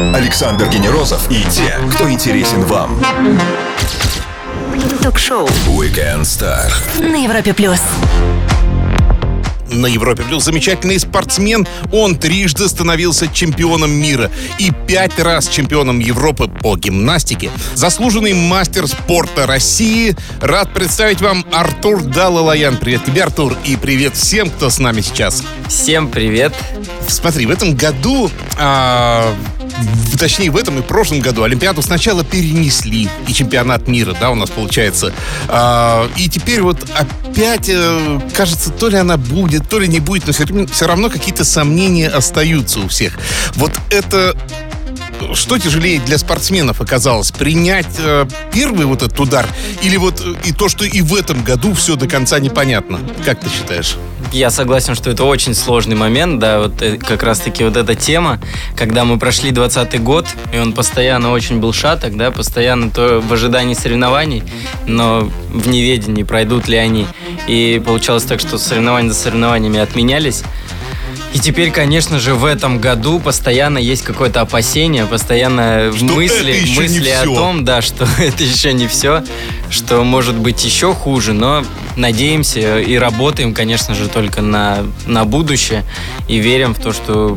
Александр Генерозов и те, кто интересен вам. Ток-шоу Weekend Star. на Европе плюс. на Европе Плюс замечательный спортсмен. Он трижды становился чемпионом мира и пять раз чемпионом Европы по гимнастике. Заслуженный мастер спорта России. Рад представить вам Артур Далалаян. Привет тебе, Артур, и привет всем, кто с нами сейчас. Всем привет. Смотри, в этом году, а, точнее в этом и прошлом году Олимпиаду сначала перенесли и чемпионат мира, да, у нас получается. А, и теперь вот опять, э, кажется, то ли она будет, то ли не будет, но все, равно какие-то сомнения остаются у всех. Вот это что тяжелее для спортсменов оказалось? Принять э, первый вот этот удар или вот э, и то, что и в этом году все до конца непонятно? Как ты считаешь? Я согласен, что это очень сложный момент, да, вот э, как раз-таки вот эта тема, когда мы прошли 20 год, и он постоянно очень был шаток, да, постоянно то в ожидании соревнований, но в неведении, пройдут ли они. И получалось так, что соревнования за соревнованиями отменялись. И теперь, конечно же, в этом году постоянно есть какое-то опасение, постоянно Что мысли, мысли о том, да, что это еще не все, что может быть еще хуже, но надеемся и работаем, конечно же, только на, на будущее. И верим в то, что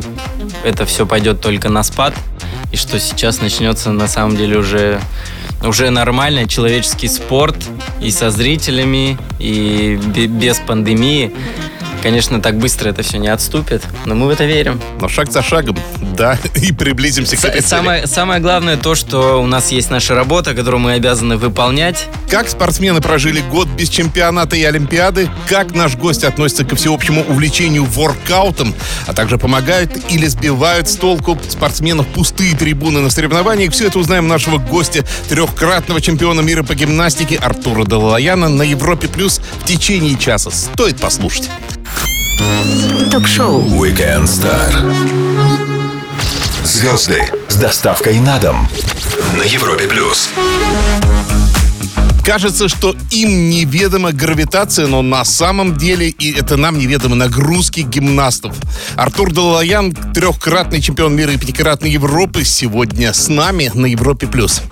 это все пойдет только на спад. И что сейчас начнется на самом деле уже уже нормальный человеческий спорт и со зрителями, и бе- без пандемии. Конечно, так быстро это все не отступит, но мы в это верим. Но шаг за шагом, да, и приблизимся к этой. Самое, самое главное то, что у нас есть наша работа, которую мы обязаны выполнять. Как спортсмены прожили год без чемпионата и Олимпиады? Как наш гость относится ко всеобщему увлечению воркаутом? А также помогают или сбивают с толку спортсменов пустые трибуны на соревнованиях? Все это узнаем нашего гостя, трехкратного чемпиона мира по гимнастике Артура Далаяна на Европе Плюс в течение часа. Стоит послушать. Ток-шоу Weekend Star. Звезды с доставкой на дом на Европе Плюс. Кажется, что им неведома гравитация, но на самом деле и это нам неведомы нагрузки гимнастов. Артур Далаян, трехкратный чемпион мира и пятикратной Европы, сегодня с нами на Европе+. плюс.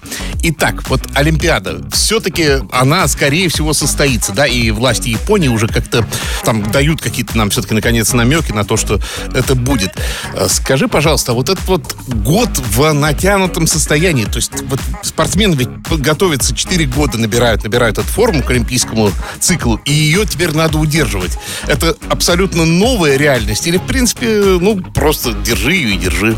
Итак, вот Олимпиада. Все-таки она, скорее всего, состоится, да, и власти Японии уже как-то там дают какие-то нам все-таки, наконец, намеки на то, что это будет. Э, Скажи, пожалуйста, вот этот вот год в натянутом состоянии, то есть вот спортсмены ведь готовятся 4 года, набирают, набирают эту форму к олимпийскому циклу, и ее теперь надо удерживать. Это абсолютно новая реальность или, в принципе, ну, просто держи ее и держи?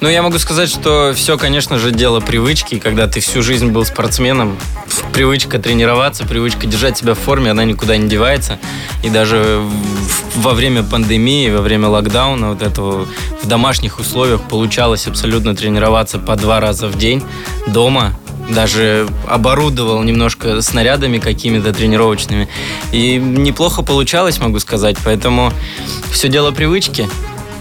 Ну, я могу сказать, что все, конечно же, дело привычки. Когда ты всю жизнь был спортсменом, привычка тренироваться, привычка держать себя в форме, она никуда не девается. И даже во время пандемии, во время локдауна, вот этого в домашних условиях получалось абсолютно тренироваться по два раза в день дома. Даже оборудовал немножко снарядами какими-то тренировочными. И неплохо получалось, могу сказать. Поэтому все дело привычки.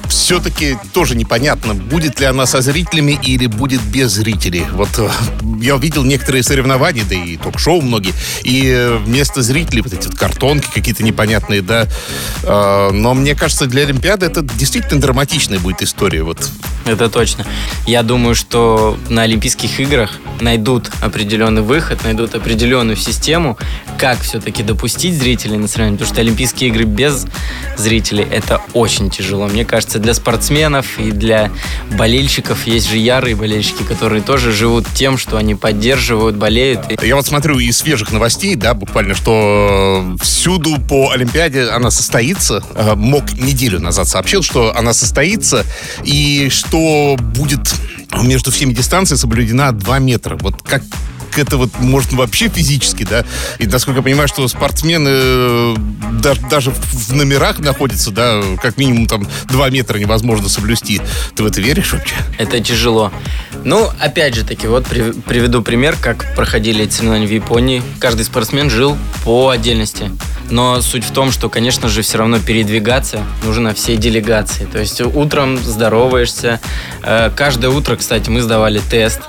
Все-таки тоже непонятно, будет ли она со зрителями или будет без зрителей. Вот э, я увидел некоторые соревнования, да и ток-шоу многие, и вместо зрителей вот эти вот картонки какие-то непонятные, да. Э, Но мне кажется, для Олимпиады это действительно драматичная будет история. Вот Это точно. Я думаю, что на Олимпийских играх найдут определенный выход, найдут определенную систему, как все-таки допустить зрителей на соревнования, потому что Олимпийские игры без зрителей это очень тяжело. Мне кажется, для спортсменов и для болельщиков есть же ярые болельщики, которые тоже живут тем, что они поддерживают, болеют. Я вот смотрю из свежих новостей, да, буквально, что э, всюду по Олимпиаде она состоится. Э, МОК неделю назад сообщил, что она состоится, и что будет между всеми дистанциями соблюдена 2 метра. Вот как это вот может вообще физически, да? И насколько я понимаю, что спортсмены э, да- даже в номерах находятся, да, как минимум там 2 метра невозможно соблюсти. Ты в это веришь вообще? Это тяжело. Ну, опять же таки, вот при- приведу пример, как проходили эти соревнования в Японии. Каждый спортсмен жил по отдельности. Но суть в том, что, конечно же, все равно передвигаться нужно всей делегации. То есть утром здороваешься. Э, Каждое утро, кстати, мы сдавали тест,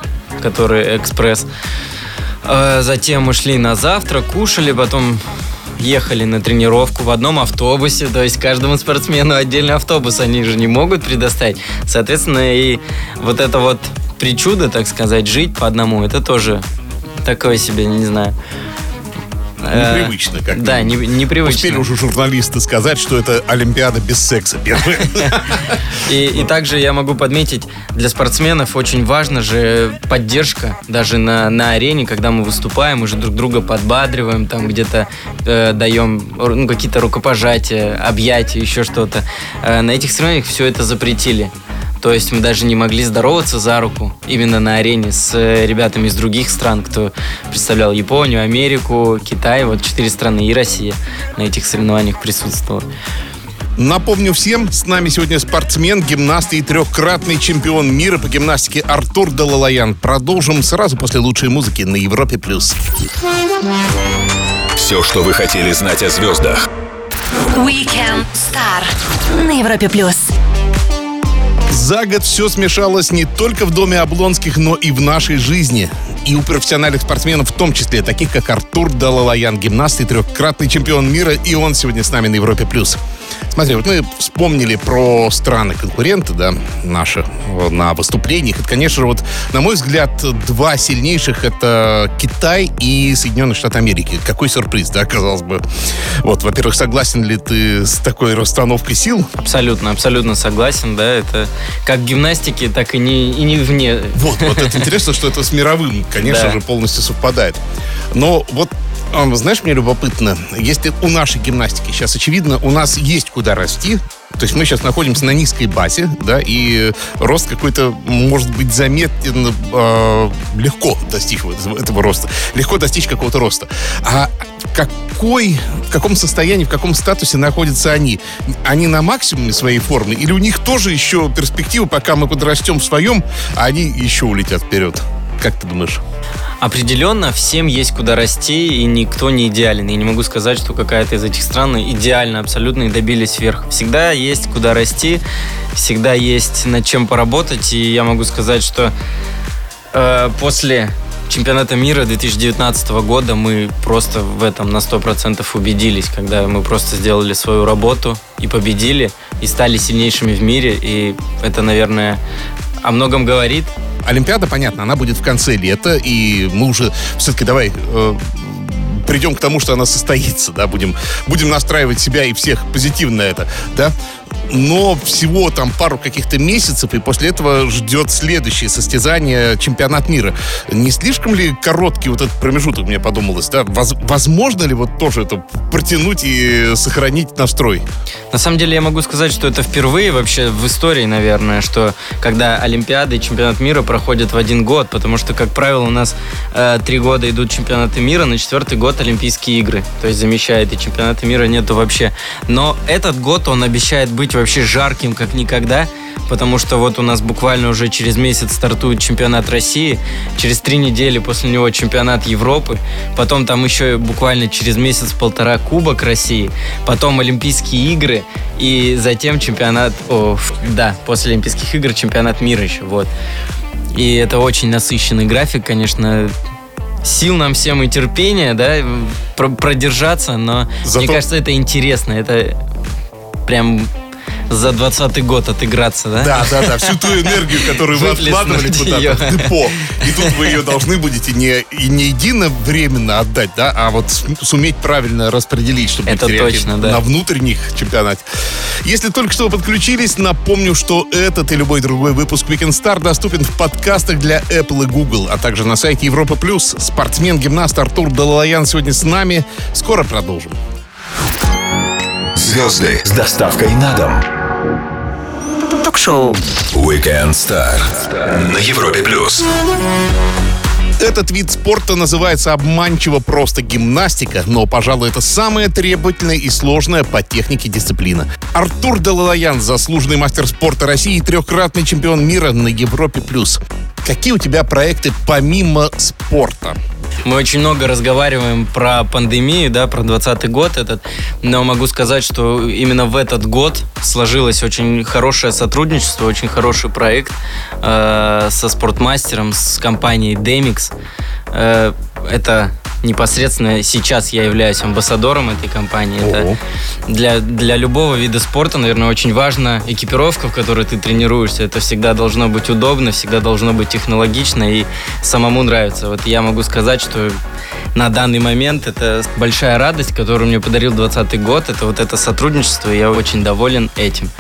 который экспресс. Э, Затем мы шли на завтрак, кушали, потом ехали на тренировку в одном автобусе, то есть каждому спортсмену отдельный автобус они же не могут предоставить. Соответственно, и вот это вот причуда, так сказать, жить по одному, это тоже такое себе, не знаю, непривычно как Да, не, непривычно. Успели уже журналисты сказать, что это Олимпиада без секса первая. И, и также я могу подметить, для спортсменов очень важна же поддержка даже на, на арене, когда мы выступаем, мы же друг друга подбадриваем, там где-то э, даем ну, какие-то рукопожатия, объятия, еще что-то. Э, на этих соревнованиях все это запретили. То есть мы даже не могли здороваться за руку именно на арене с э, ребятами из других стран, кто представлял Японию, Америку, Китай, вот четыре страны и Россия на этих соревнованиях присутствовала. Напомню всем, с нами сегодня спортсмен, гимнаст и трехкратный чемпион мира по гимнастике Артур Далалаян. Продолжим сразу после лучшей музыки на Европе+. плюс. Все, что вы хотели знать о звездах. Weekend Star на Европе+. плюс. За год все смешалось не только в доме Облонских, но и в нашей жизни. И у профессиональных спортсменов в том числе, таких как Артур Далалаян, гимнаст и трехкратный чемпион мира, и он сегодня с нами на Европе+. плюс. Смотри, вот мы вспомнили про страны-конкуренты, да, наши на выступлениях. Это, конечно же, вот, на мой взгляд, два сильнейших — это Китай и Соединенные Штаты Америки. Какой сюрприз, да, казалось бы. Вот, во-первых, согласен ли ты с такой расстановкой сил? Абсолютно, абсолютно согласен, да. Это как в гимнастике, так и не, и не вне. Вот, вот это интересно, что это с мировым, конечно да. же, полностью совпадает. Но вот знаешь, мне любопытно, если у нашей гимнастики сейчас, очевидно, у нас есть куда расти, то есть мы сейчас находимся на низкой базе, да, и рост какой-то может быть заметен, э, легко достичь этого роста, легко достичь какого-то роста. А какой, в каком состоянии, в каком статусе находятся они? Они на максимуме своей формы или у них тоже еще перспективы, пока мы подрастем в своем, а они еще улетят вперед? Как ты думаешь? Определенно, всем есть куда расти, и никто не идеален. Я не могу сказать, что какая-то из этих стран идеально абсолютно и добились вверх. Всегда есть куда расти, всегда есть над чем поработать, и я могу сказать, что э, после чемпионата мира 2019 года мы просто в этом на 100% убедились, когда мы просто сделали свою работу и победили, и стали сильнейшими в мире, и это, наверное, о многом говорит, Олимпиада, понятно, она будет в конце лета, и мы уже все-таки давай э, придем к тому, что она состоится, да, будем, будем настраивать себя и всех позитивно это, да но всего там пару каких-то месяцев, и после этого ждет следующее состязание чемпионат мира. Не слишком ли короткий вот этот промежуток, мне подумалось, да? Возможно ли вот тоже это протянуть и сохранить настрой? На самом деле я могу сказать, что это впервые вообще в истории, наверное, что когда Олимпиады и чемпионат мира проходят в один год, потому что, как правило, у нас э, три года идут чемпионаты мира, на четвертый год Олимпийские игры, то есть замещает, и чемпионата мира нету вообще. Но этот год он обещает быть вообще жарким, как никогда, потому что вот у нас буквально уже через месяц стартует чемпионат России, через три недели после него чемпионат Европы, потом там еще буквально через месяц-полтора Кубок России, потом Олимпийские игры и затем чемпионат, о, да, после Олимпийских игр чемпионат мира еще, вот. И это очень насыщенный график, конечно, сил нам всем и терпения, да, продержаться, но Зато... мне кажется, это интересно, это прям за 20 год отыграться, да? Да, да, да. Всю ту энергию, которую вы откладывали куда-то в депо. И тут вы ее должны будете не, и не единовременно отдать, да, а вот суметь правильно распределить, чтобы Это точно, да. на внутренних чемпионате. Если только что вы подключились, напомню, что этот и любой другой выпуск Weekend Star доступен в подкастах для Apple и Google, а также на сайте Европа Плюс. Спортсмен-гимнаст Артур Далалаян сегодня с нами. Скоро продолжим. Звезды с доставкой на дом ток-шоу Weekend Star на Европе плюс. Этот вид спорта называется обманчиво просто гимнастика, но, пожалуй, это самая требовательная и сложная по технике дисциплина. Артур Далалаян, заслуженный мастер спорта России и трехкратный чемпион мира на Европе+. плюс. Какие у тебя проекты помимо спорта? Мы очень много разговариваем про пандемию, да, про 20 год этот, но могу сказать, что именно в этот год сложилось очень хорошее сотрудничество, очень хороший проект э, со спортмастером, с компанией Demix. Э, это непосредственно сейчас я являюсь амбассадором этой компании. Ого. Это для, для любого вида спорта, наверное, очень важна экипировка, в которой ты тренируешься. Это всегда должно быть удобно, всегда должно быть технологично и самому нравится. Вот я могу сказать, что на данный момент это большая радость, которую мне подарил 2020 год. Это вот это сотрудничество, и я очень доволен этим.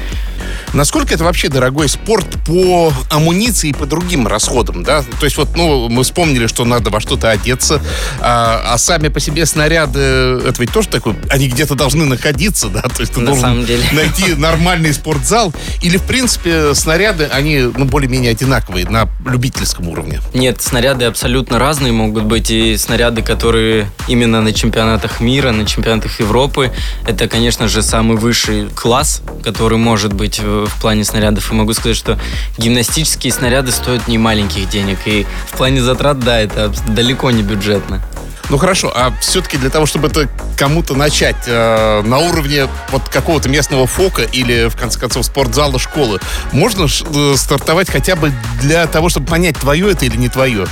Насколько это вообще дорогой спорт по амуниции и по другим расходам, да? То есть вот, ну, мы вспомнили, что надо во что-то одеться, а, а сами по себе снаряды, это ведь тоже такой, они где-то должны находиться, да? То есть ты На должен самом деле. найти нормальный спортзал. Или, в принципе, снаряды, они, ну, более-менее одинаковые на любительском уровне. Нет, снаряды абсолютно разные могут быть. И снаряды, которые именно на чемпионатах мира, на чемпионатах Европы, это, конечно же, самый высший класс, который может быть в в плане снарядов. И могу сказать, что гимнастические снаряды стоят немаленьких денег. И в плане затрат, да, это далеко не бюджетно. Ну хорошо, а все-таки для того, чтобы это кому-то начать э, на уровне вот какого-то местного фока или, в конце концов, спортзала школы, можно э, стартовать хотя бы для того, чтобы понять, твое это или не твое?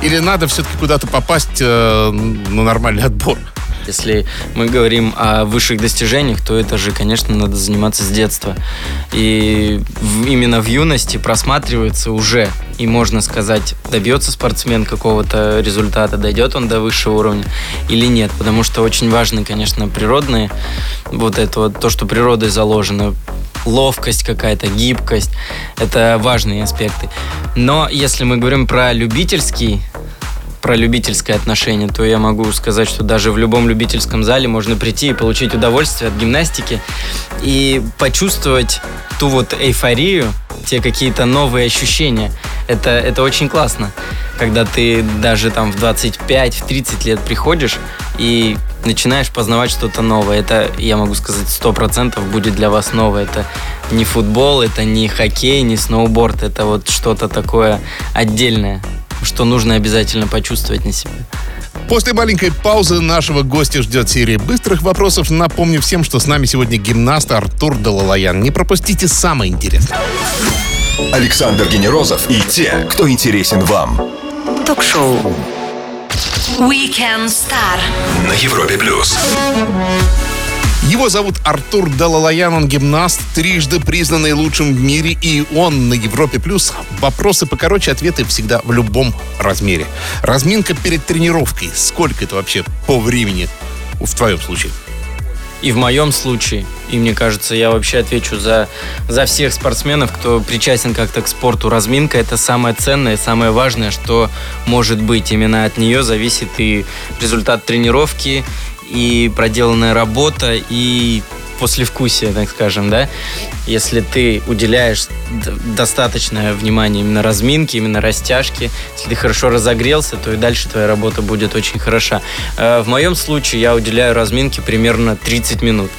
Или надо все-таки куда-то попасть э, на нормальный отбор? Если мы говорим о высших достижениях, то это же, конечно, надо заниматься с детства. И в- именно в юности просматривается уже, и можно сказать, добьется спортсмен какого-то результата, дойдет он до высшего уровня или нет. Потому что очень важны, конечно, природные, вот это вот, то, что природой заложено, ловкость какая-то, гибкость. Это важные аспекты. Но если мы говорим про любительский про любительское отношение, то я могу сказать, что даже в любом любительском зале можно прийти и получить удовольствие от гимнастики и почувствовать ту вот эйфорию, те какие-то новые ощущения. Это, это очень классно, когда ты даже там в 25-30 лет приходишь и начинаешь познавать что-то новое. Это, я могу сказать, 100% будет для вас новое. Это не футбол, это не хоккей, не сноуборд, это вот что-то такое отдельное что нужно обязательно почувствовать на себе. После маленькой паузы нашего гостя ждет серия быстрых вопросов. Напомню всем, что с нами сегодня гимнаст Артур Далалаян. Не пропустите самое интересное. Александр Генерозов и те, кто интересен вам. Ток-шоу Weekend Star. На Европе плюс. Его зовут Артур Далалаян, он гимнаст, трижды признанный лучшим в мире, и он на Европе+. плюс. Вопросы покороче, ответы всегда в любом размере. Разминка перед тренировкой. Сколько это вообще по времени в твоем случае? И в моем случае, и мне кажется, я вообще отвечу за, за всех спортсменов, кто причастен как-то к спорту. Разминка – это самое ценное, самое важное, что может быть. Именно от нее зависит и результат тренировки, и проделанная работа, и послевкусие, так скажем, да. Если ты уделяешь достаточное внимание именно разминке, именно растяжке, если ты хорошо разогрелся, то и дальше твоя работа будет очень хороша. Э, В моем случае я уделяю разминке примерно 30 минут.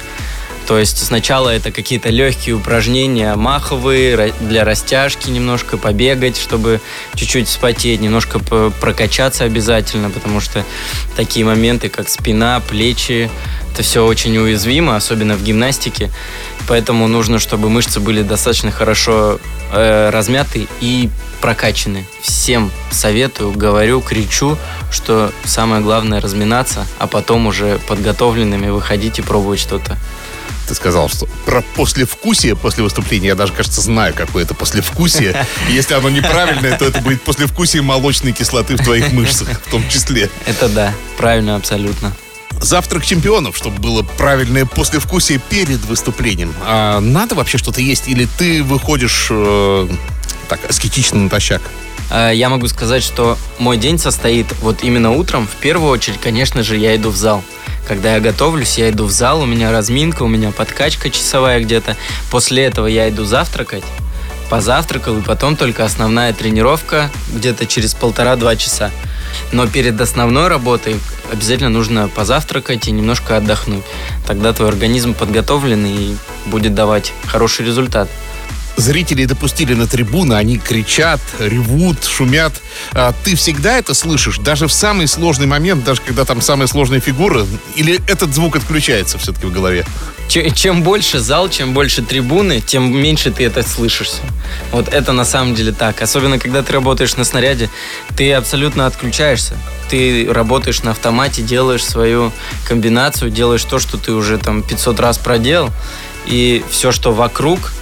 То есть сначала это какие-то легкие упражнения, маховые, для растяжки немножко побегать, чтобы чуть-чуть вспотеть, немножко прокачаться обязательно, потому что такие моменты, как спина, плечи, это все очень уязвимо, особенно в гимнастике. Поэтому нужно, чтобы мышцы были достаточно хорошо э, размяты и прокачаны. Всем советую, говорю, кричу, что самое главное разминаться, а потом уже подготовленными выходить и пробовать что-то. Ты сказал, что про послевкусие после выступления, я даже, кажется, знаю, какое это послевкусие. Если оно неправильное, то это будет послевкусие молочной кислоты в твоих мышцах, в том числе. Это да, правильно абсолютно. Завтрак чемпионов, чтобы было правильное послевкусие перед выступлением. А надо вообще что-то есть? Или ты выходишь э, так аскетично натощак? Э, Я могу сказать, что мой день состоит вот именно утром. В первую очередь, конечно же, я иду в зал. Когда я готовлюсь, я иду в зал, у меня разминка, у меня подкачка часовая где-то. После этого я иду завтракать, позавтракал, и потом только основная тренировка где-то через полтора-два часа. Но перед основной работой обязательно нужно позавтракать и немножко отдохнуть. Тогда твой организм подготовлен и будет давать хороший результат. Зрителей допустили на трибуны, они кричат, ревут, шумят. А ты всегда это слышишь, даже в самый сложный момент, даже когда там самая сложная фигура? Или этот звук отключается все-таки в голове? Чем больше зал, чем больше трибуны, тем меньше ты это слышишься. Вот это на самом деле так. Особенно, когда ты работаешь на снаряде, ты абсолютно отключаешься. Ты работаешь на автомате, делаешь свою комбинацию, делаешь то, что ты уже там 500 раз проделал. И все, что вокруг,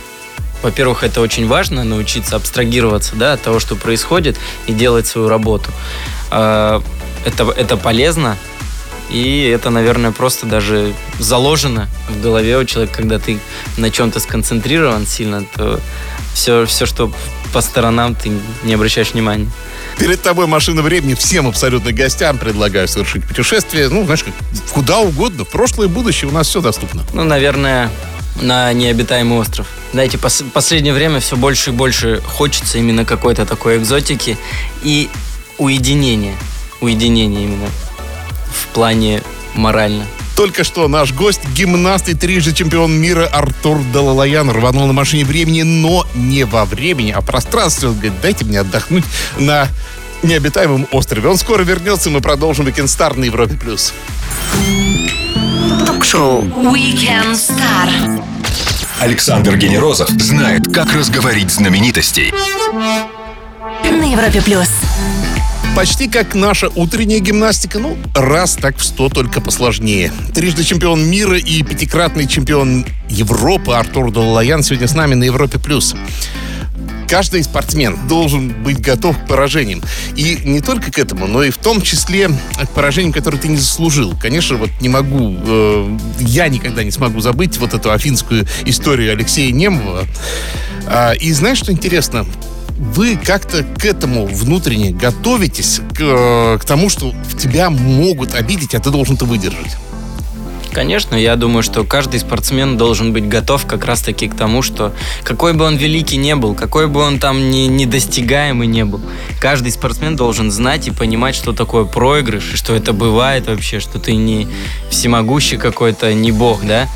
во-первых, это очень важно, научиться абстрагироваться да, от того, что происходит, и делать свою работу. А, это, это полезно, и это, наверное, просто даже заложено в голове у человека, когда ты на чем-то сконцентрирован сильно, то все, все, что по сторонам, ты не обращаешь внимания. Перед тобой машина времени. Всем абсолютно гостям предлагаю совершить путешествие. Ну, знаешь, куда угодно. В прошлое и будущее у нас все доступно. Ну, наверное, на необитаемый остров. Знаете, пос последнее время все больше и больше хочется именно какой-то такой экзотики и уединения. Уединения именно в плане морально. Только что наш гость, гимнаст и трижды чемпион мира Артур Далалаян рванул на машине времени, но не во времени, а в пространстве. Он говорит, дайте мне отдохнуть на необитаемом острове. Он скоро вернется, и мы продолжим Weekend Star на Европе+. плюс. Ток-шоу Weekend Star. Александр Генерозов знает, как разговорить знаменитостей. На Европе плюс. Почти как наша утренняя гимнастика, ну, раз так в сто, только посложнее. Трижды чемпион мира и пятикратный чемпион Европы Артур Даллаян сегодня с нами на Европе+. плюс. Каждый спортсмен должен быть готов к поражениям. И не только к этому, но и в том числе к поражениям, которые ты не заслужил. Конечно, вот не могу, э, я никогда не смогу забыть вот эту афинскую историю Алексея Немова. А, и знаешь, что интересно? вы как-то к этому внутренне готовитесь, к, э, к тому, что тебя могут обидеть, а ты должен это выдержать? Конечно, я думаю, что каждый спортсмен должен быть готов как раз-таки к тому, что какой бы он великий не был, какой бы он там не, недостигаемый не был, каждый спортсмен должен знать и понимать, что такое проигрыш, что это бывает вообще, что ты не всемогущий какой-то, не бог, да?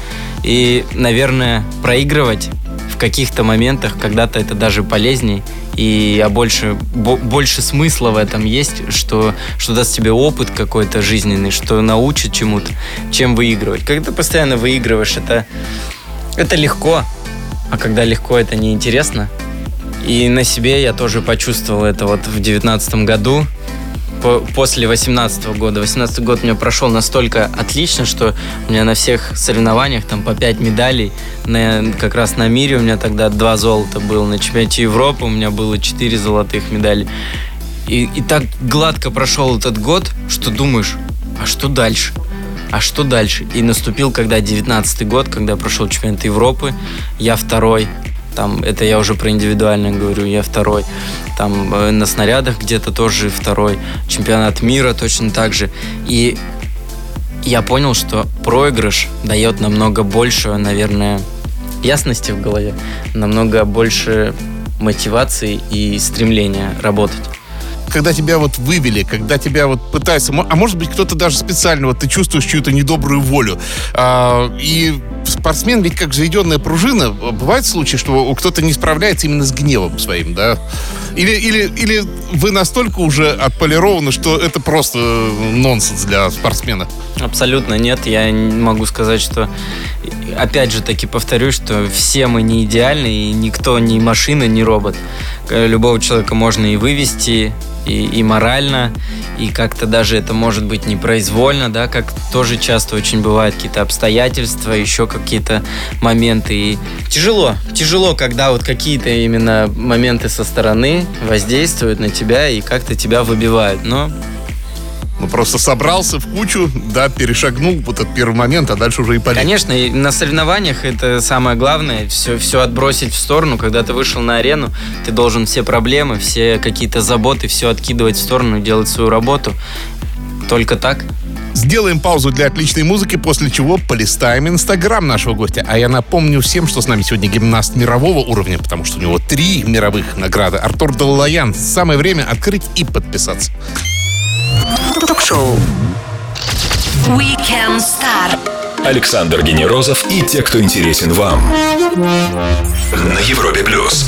И, наверное, проигрывать в каких-то моментах когда-то это даже полезнее, и а больше, больше смысла в этом есть, что, что даст тебе опыт какой-то жизненный, что научит чему-то, чем выигрывать. Когда ты постоянно выигрываешь, это, это легко, а когда легко, это неинтересно. И на себе я тоже почувствовал это вот в девятнадцатом году, по, после 18 года. 18 год у меня прошел настолько отлично, что у меня на всех соревнованиях там по 5 медалей. На, как раз на мире у меня тогда два золота было. На чемпионате Европы у меня было 4 золотых медали. И, и так гладко прошел этот год, что думаешь, а что дальше? А что дальше? И наступил, когда 19 год, когда прошел чемпионат Европы, я второй, там, это я уже про индивидуально говорю, я второй. Там э, на снарядах где-то тоже второй. Чемпионат мира точно так же. И я понял, что проигрыш дает намного больше, наверное, ясности в голове, намного больше мотивации и стремления работать когда тебя вот вывели, когда тебя вот пытаются, а может быть кто-то даже специально, вот ты чувствуешь чью-то недобрую волю, а, и спортсмен ведь как заведенная пружина. Бывают случаи, что кто-то не справляется именно с гневом своим, да? Или, или, или вы настолько уже отполированы, что это просто нонсенс для спортсмена? Абсолютно нет. Я могу сказать, что опять же таки повторюсь, что все мы не идеальны, и никто не машина, не робот. Любого человека можно и вывести, и, и морально, и как-то даже это может быть непроизвольно, да, как тоже часто очень бывают какие-то обстоятельства, еще какие-то моменты. И тяжело, тяжело, когда вот какие-то именно моменты со стороны воздействуют на тебя и как-то тебя выбивают. Но ну, просто собрался в кучу, да, перешагнул вот этот первый момент, а дальше уже и полез. Конечно, и на соревнованиях это самое главное, все, все отбросить в сторону. Когда ты вышел на арену, ты должен все проблемы, все какие-то заботы, все откидывать в сторону, делать свою работу. Только так. Сделаем паузу для отличной музыки, после чего полистаем инстаграм нашего гостя. А я напомню всем, что с нами сегодня гимнаст мирового уровня, потому что у него три мировых награды. Артур Даллаян. Самое время открыть и подписаться. Ток-шоу Weekend Star Александр Генерозов и те, кто интересен вам. На Европе плюс.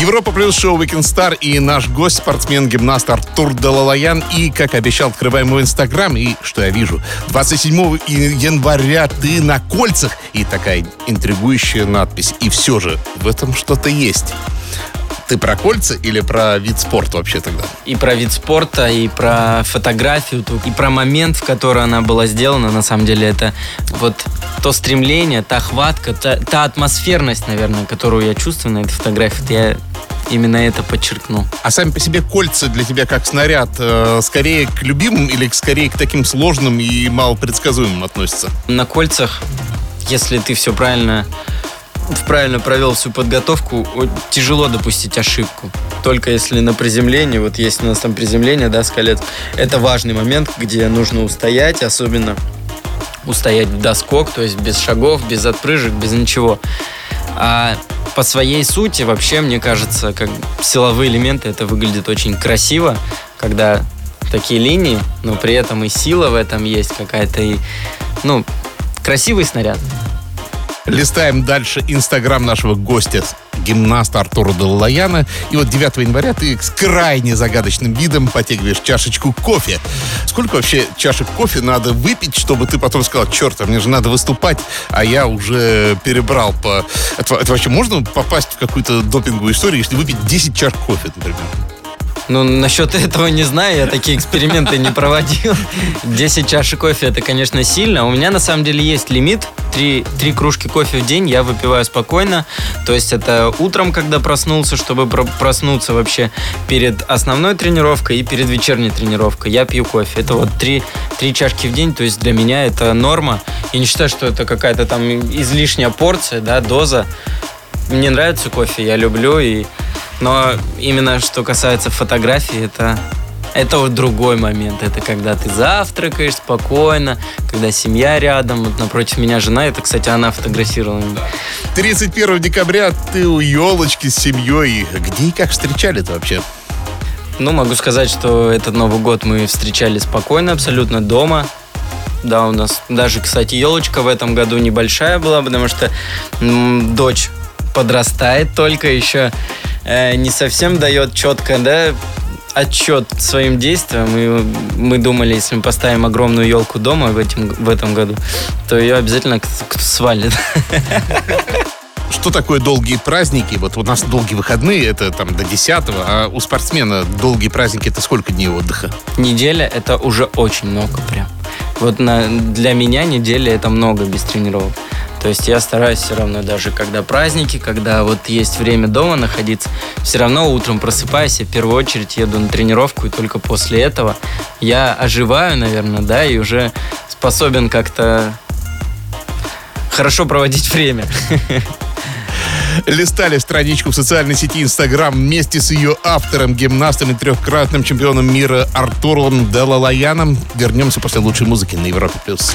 Европа плюс шоу Weekend Star и наш гость, спортсмен-гимнаст Артур Далалаян. И, как обещал, открываем мой инстаграм. И что я вижу? 27 января ты на кольцах. И такая интригующая надпись. И все же в этом что-то есть. Ты про кольца или про вид спорта вообще тогда? И про вид спорта, и про фотографию, и про момент, в который она была сделана. На самом деле это вот то стремление, та хватка, та, та атмосферность, наверное, которую я чувствую на этой фотографии. Я именно это подчеркну. А сами по себе кольца для тебя как снаряд э, скорее к любимым или скорее к таким сложным и малопредсказуемым относятся? На кольцах, если ты все правильно правильно провел всю подготовку, тяжело допустить ошибку. Только если на приземлении, вот есть у нас там приземление, да, с колец, это важный момент, где нужно устоять, особенно устоять в доскок, то есть без шагов, без отпрыжек, без ничего. А по своей сути, вообще, мне кажется, как силовые элементы, это выглядит очень красиво, когда такие линии, но при этом и сила в этом есть какая-то, и, ну, красивый снаряд. Листаем дальше инстаграм нашего гостя, гимнаста Артура Даллаяна. И вот 9 января ты с крайне загадочным видом потягиваешь чашечку кофе. Сколько вообще чашек кофе надо выпить, чтобы ты потом сказал, черт, а мне же надо выступать, а я уже перебрал по... Это, это вообще можно попасть в какую-то допинговую историю, если выпить 10 чашек кофе, например? Ну, насчет этого не знаю, я такие эксперименты не проводил. 10 чашек кофе это, конечно, сильно. У меня на самом деле есть лимит. Три, три кружки кофе в день я выпиваю спокойно. То есть это утром, когда проснулся, чтобы проснуться вообще перед основной тренировкой и перед вечерней тренировкой. Я пью кофе. Это вот три, три чашки в день. То есть для меня это норма. И не считаю, что это какая-то там излишняя порция, да, доза. Мне нравится кофе, я люблю и но именно что касается фотографии, это это вот другой момент. Это когда ты завтракаешь спокойно, когда семья рядом. Вот напротив меня жена. Это, кстати, она фотографировала. 31 декабря ты у елочки с семьей. Где и как встречали-то вообще? Ну, могу сказать, что этот Новый год мы встречали спокойно, абсолютно дома. Да, у нас даже, кстати, елочка в этом году небольшая была, потому что м, дочь подрастает только еще э, не совсем дает четко, да, отчет своим действиям. И мы думали, если мы поставим огромную елку дома в, этим, в этом году, то ее обязательно кто-то свалит. Что такое долгие праздники? Вот у нас долгие выходные, это там до 10 а у спортсмена долгие праздники это сколько дней отдыха? Неделя это уже очень много прям. Вот на, для меня неделя это много без тренировок. То есть я стараюсь все равно, даже когда праздники, когда вот есть время дома находиться, все равно утром просыпаюсь, я в первую очередь еду на тренировку, и только после этого я оживаю, наверное, да, и уже способен как-то хорошо проводить время. Листали страничку в социальной сети Инстаграм вместе с ее автором, гимнастом и трехкратным чемпионом мира Артуром Делалаяном. Вернемся после лучшей музыки на Европе+. плюс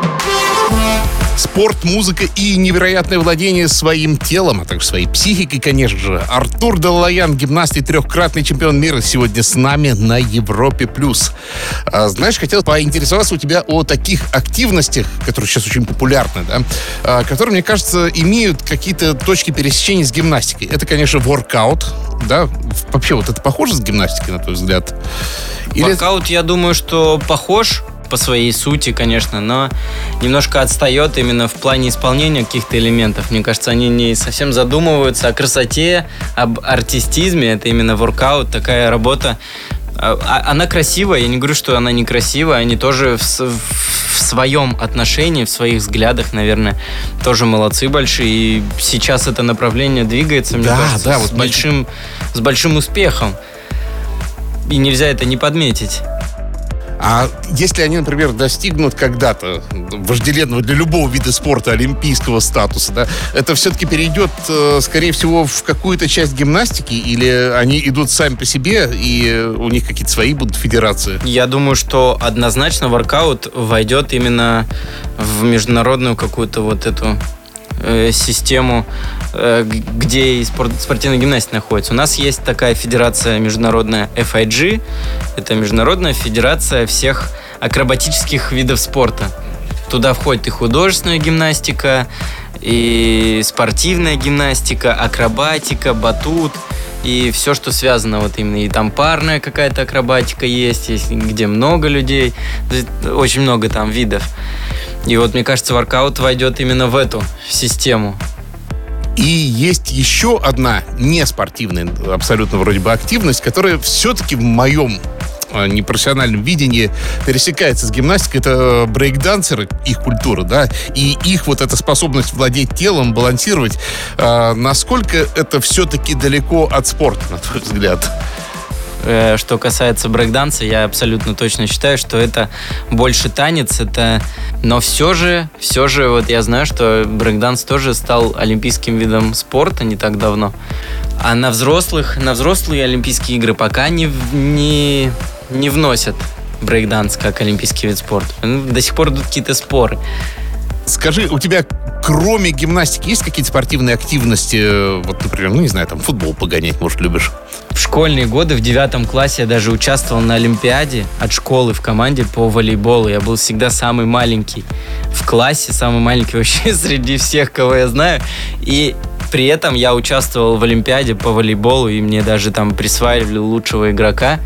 Спорт, музыка и невероятное владение своим телом, а также своей психикой, конечно же. Артур Далаян, гимнаст и трехкратный чемпион мира, сегодня с нами на Европе+. плюс. А, знаешь, хотел поинтересоваться у тебя о таких активностях, которые сейчас очень популярны, да, а, которые, мне кажется, имеют какие-то точки пересечения с гимнастикой. Это, конечно, воркаут, да? Вообще, вот это похоже с гимнастикой, на твой взгляд? Или... Воркаут, я думаю, что похож, по своей сути, конечно, но немножко отстает именно в плане исполнения каких-то элементов. Мне кажется, они не совсем задумываются о красоте, об артистизме. Это именно воркаут, такая работа. А, а, она красивая, я не говорю, что она некрасивая, они тоже в, в своем отношении, в своих взглядах, наверное, тоже молодцы большие. И сейчас это направление двигается, мне да, кажется, да, вот с, большим, с большим успехом. И нельзя это не подметить. А если они, например, достигнут когда-то вожделенного для любого вида спорта олимпийского статуса, да, это все-таки перейдет, э, скорее всего, в какую-то часть гимнастики, или они идут сами по себе, и у них какие-то свои будут федерации? Я думаю, что однозначно воркаут войдет именно в международную какую-то вот эту э, систему, где и спорт, спортивная гимнастика находится. У нас есть такая федерация международная FIG. Это Международная федерация всех акробатических видов спорта. Туда входит и художественная гимнастика, и спортивная гимнастика, акробатика, батут и все, что связано вот именно. И там парная какая-то акробатика есть, есть где много людей, очень много там видов. И вот, мне кажется, воркаут войдет именно в эту систему. И есть еще одна неспортивная абсолютно вроде бы активность, которая все-таки в моем э, непрофессиональном видении пересекается с гимнастикой, это брейкдансеры, их культура, да, и их вот эта способность владеть телом, балансировать, э, насколько это все-таки далеко от спорта, на твой взгляд? Э, что касается брейкданса, я абсолютно точно считаю, что это больше танец, это... Но все же, все же, вот я знаю, что брейкданс тоже стал олимпийским видом спорта не так давно. А на взрослых, на взрослые Олимпийские игры пока не, не, не вносят брейкданс как олимпийский вид спорта. Ну, до сих пор идут какие-то споры. Скажи, у тебя кроме гимнастики есть какие-то спортивные активности? Э, вот, например, ну, не знаю, там, футбол погонять, может, любишь? В школьные годы, в девятом классе я даже участвовал на Олимпиаде от школы в команде по волейболу. Я был всегда самый маленький в классе, самый маленький вообще среди всех, кого я знаю. И при этом я участвовал в Олимпиаде по волейболу, и мне даже там присваивали лучшего игрока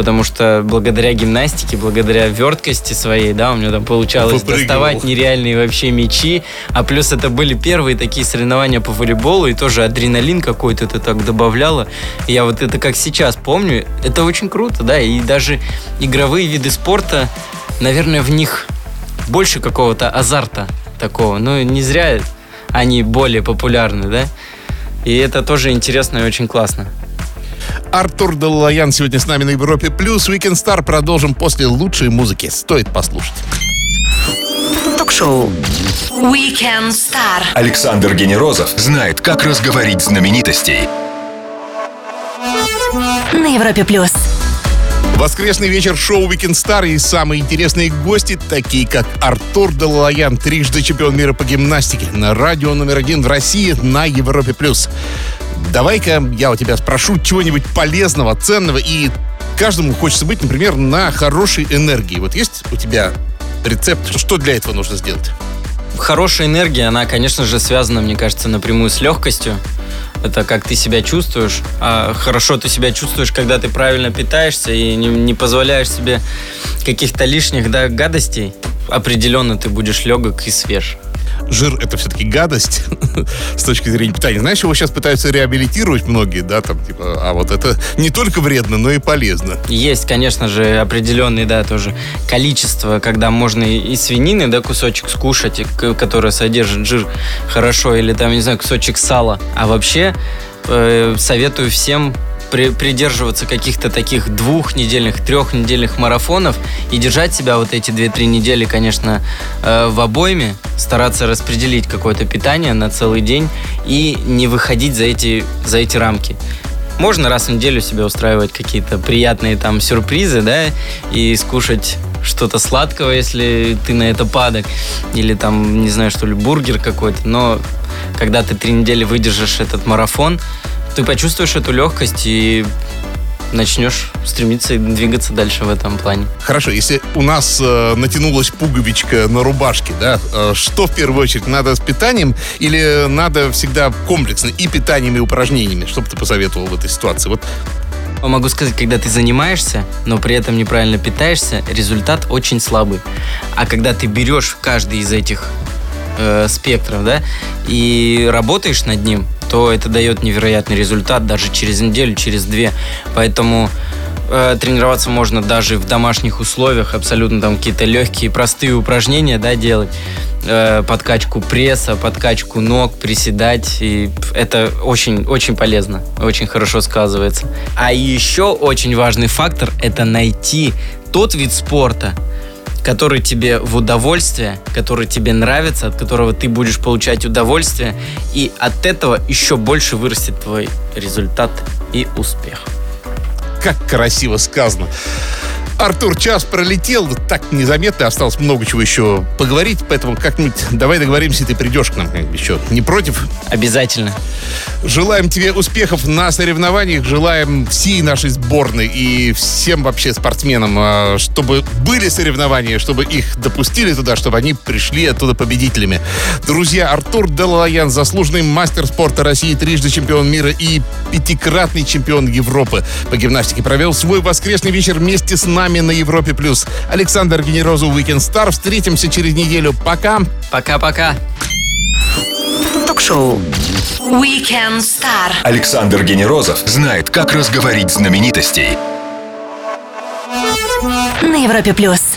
потому что благодаря гимнастике, благодаря верткости своей, да, у меня там получалось доставать нереальные вообще мячи, а плюс это были первые такие соревнования по волейболу, и тоже адреналин какой-то это так добавляло. И я вот это как сейчас помню, это очень круто, да, и даже игровые виды спорта, наверное, в них больше какого-то азарта такого, ну, не зря они более популярны, да, и это тоже интересно и очень классно. Артур Даллаян сегодня с нами на Европе Плюс. Weekend Star продолжим после лучшей музыки. Стоит послушать. Ток-шоу Weekend Star. Александр Генерозов знает, как разговорить знаменитостей. На Европе Плюс. Воскресный вечер шоу Weekend Star и самые интересные гости, такие как Артур Далалаян, трижды чемпион мира по гимнастике, на радио номер один в России на Европе+. плюс. Давай-ка я у тебя спрошу чего-нибудь полезного, ценного, и каждому хочется быть, например, на хорошей энергии. Вот есть у тебя рецепт, что для этого нужно сделать? Хорошая энергия, она, конечно же, связана, мне кажется, напрямую с легкостью. Это как ты себя чувствуешь. А хорошо ты себя чувствуешь, когда ты правильно питаешься и не, не позволяешь себе каких-то лишних да, гадостей. Определенно ты будешь легок и свеж жир это все-таки гадость с точки зрения питания. Знаешь, его сейчас пытаются реабилитировать многие, да, там, типа, а вот это не только вредно, но и полезно. Есть, конечно же, определенные, да, тоже количество, когда можно и свинины, да, кусочек скушать, которая содержит жир хорошо, или там, не знаю, кусочек сала. А вообще э, советую всем при, придерживаться каких-то таких двухнедельных, трехнедельных марафонов и держать себя вот эти две-три недели, конечно, э, в обойме, стараться распределить какое-то питание на целый день и не выходить за эти, за эти рамки. Можно раз в неделю себе устраивать какие-то приятные там сюрпризы, да, и скушать что-то сладкого, если ты на это падок, или там, не знаю, что ли, бургер какой-то, но когда ты три недели выдержишь этот марафон, ты почувствуешь эту легкость и начнешь стремиться и двигаться дальше в этом плане. Хорошо, если у нас э, натянулась пуговичка на рубашке, да, э, что в первую очередь надо с питанием или надо всегда комплексно и питанием, и упражнениями? Что бы ты посоветовал в этой ситуации? Вот Могу сказать, когда ты занимаешься, но при этом неправильно питаешься, результат очень слабый. А когда ты берешь каждый из этих э, спектров, да, и работаешь над ним, то это дает невероятный результат даже через неделю, через две. Поэтому э, тренироваться можно даже в домашних условиях, абсолютно там какие-то легкие, простые упражнения, да, делать. Э, подкачку пресса, подкачку ног, приседать. И это очень, очень полезно, очень хорошо сказывается. А еще очень важный фактор – это найти тот вид спорта, который тебе в удовольствие, который тебе нравится, от которого ты будешь получать удовольствие, и от этого еще больше вырастет твой результат и успех. Как красиво сказано. Артур, час пролетел, так незаметно, осталось много чего еще поговорить, поэтому как-нибудь давай договоримся, ты придешь к нам еще. Не против? Обязательно. Желаем тебе успехов на соревнованиях, желаем всей нашей сборной и всем вообще спортсменам, а, чтобы были соревнования, чтобы их допустили туда, чтобы они пришли оттуда победителями. Друзья, Артур Делалаян, заслуженный мастер спорта России, трижды чемпион мира и пятикратный чемпион Европы по гимнастике, провел свой воскресный вечер вместе с нами на Европе+. плюс. Александр Генерозов, Weekend Star. Встретимся через неделю. Пока. Пока-пока. Ток-шоу Weekend Star. Александр Генерозов знает, как разговорить знаменитостей. На Европе плюс.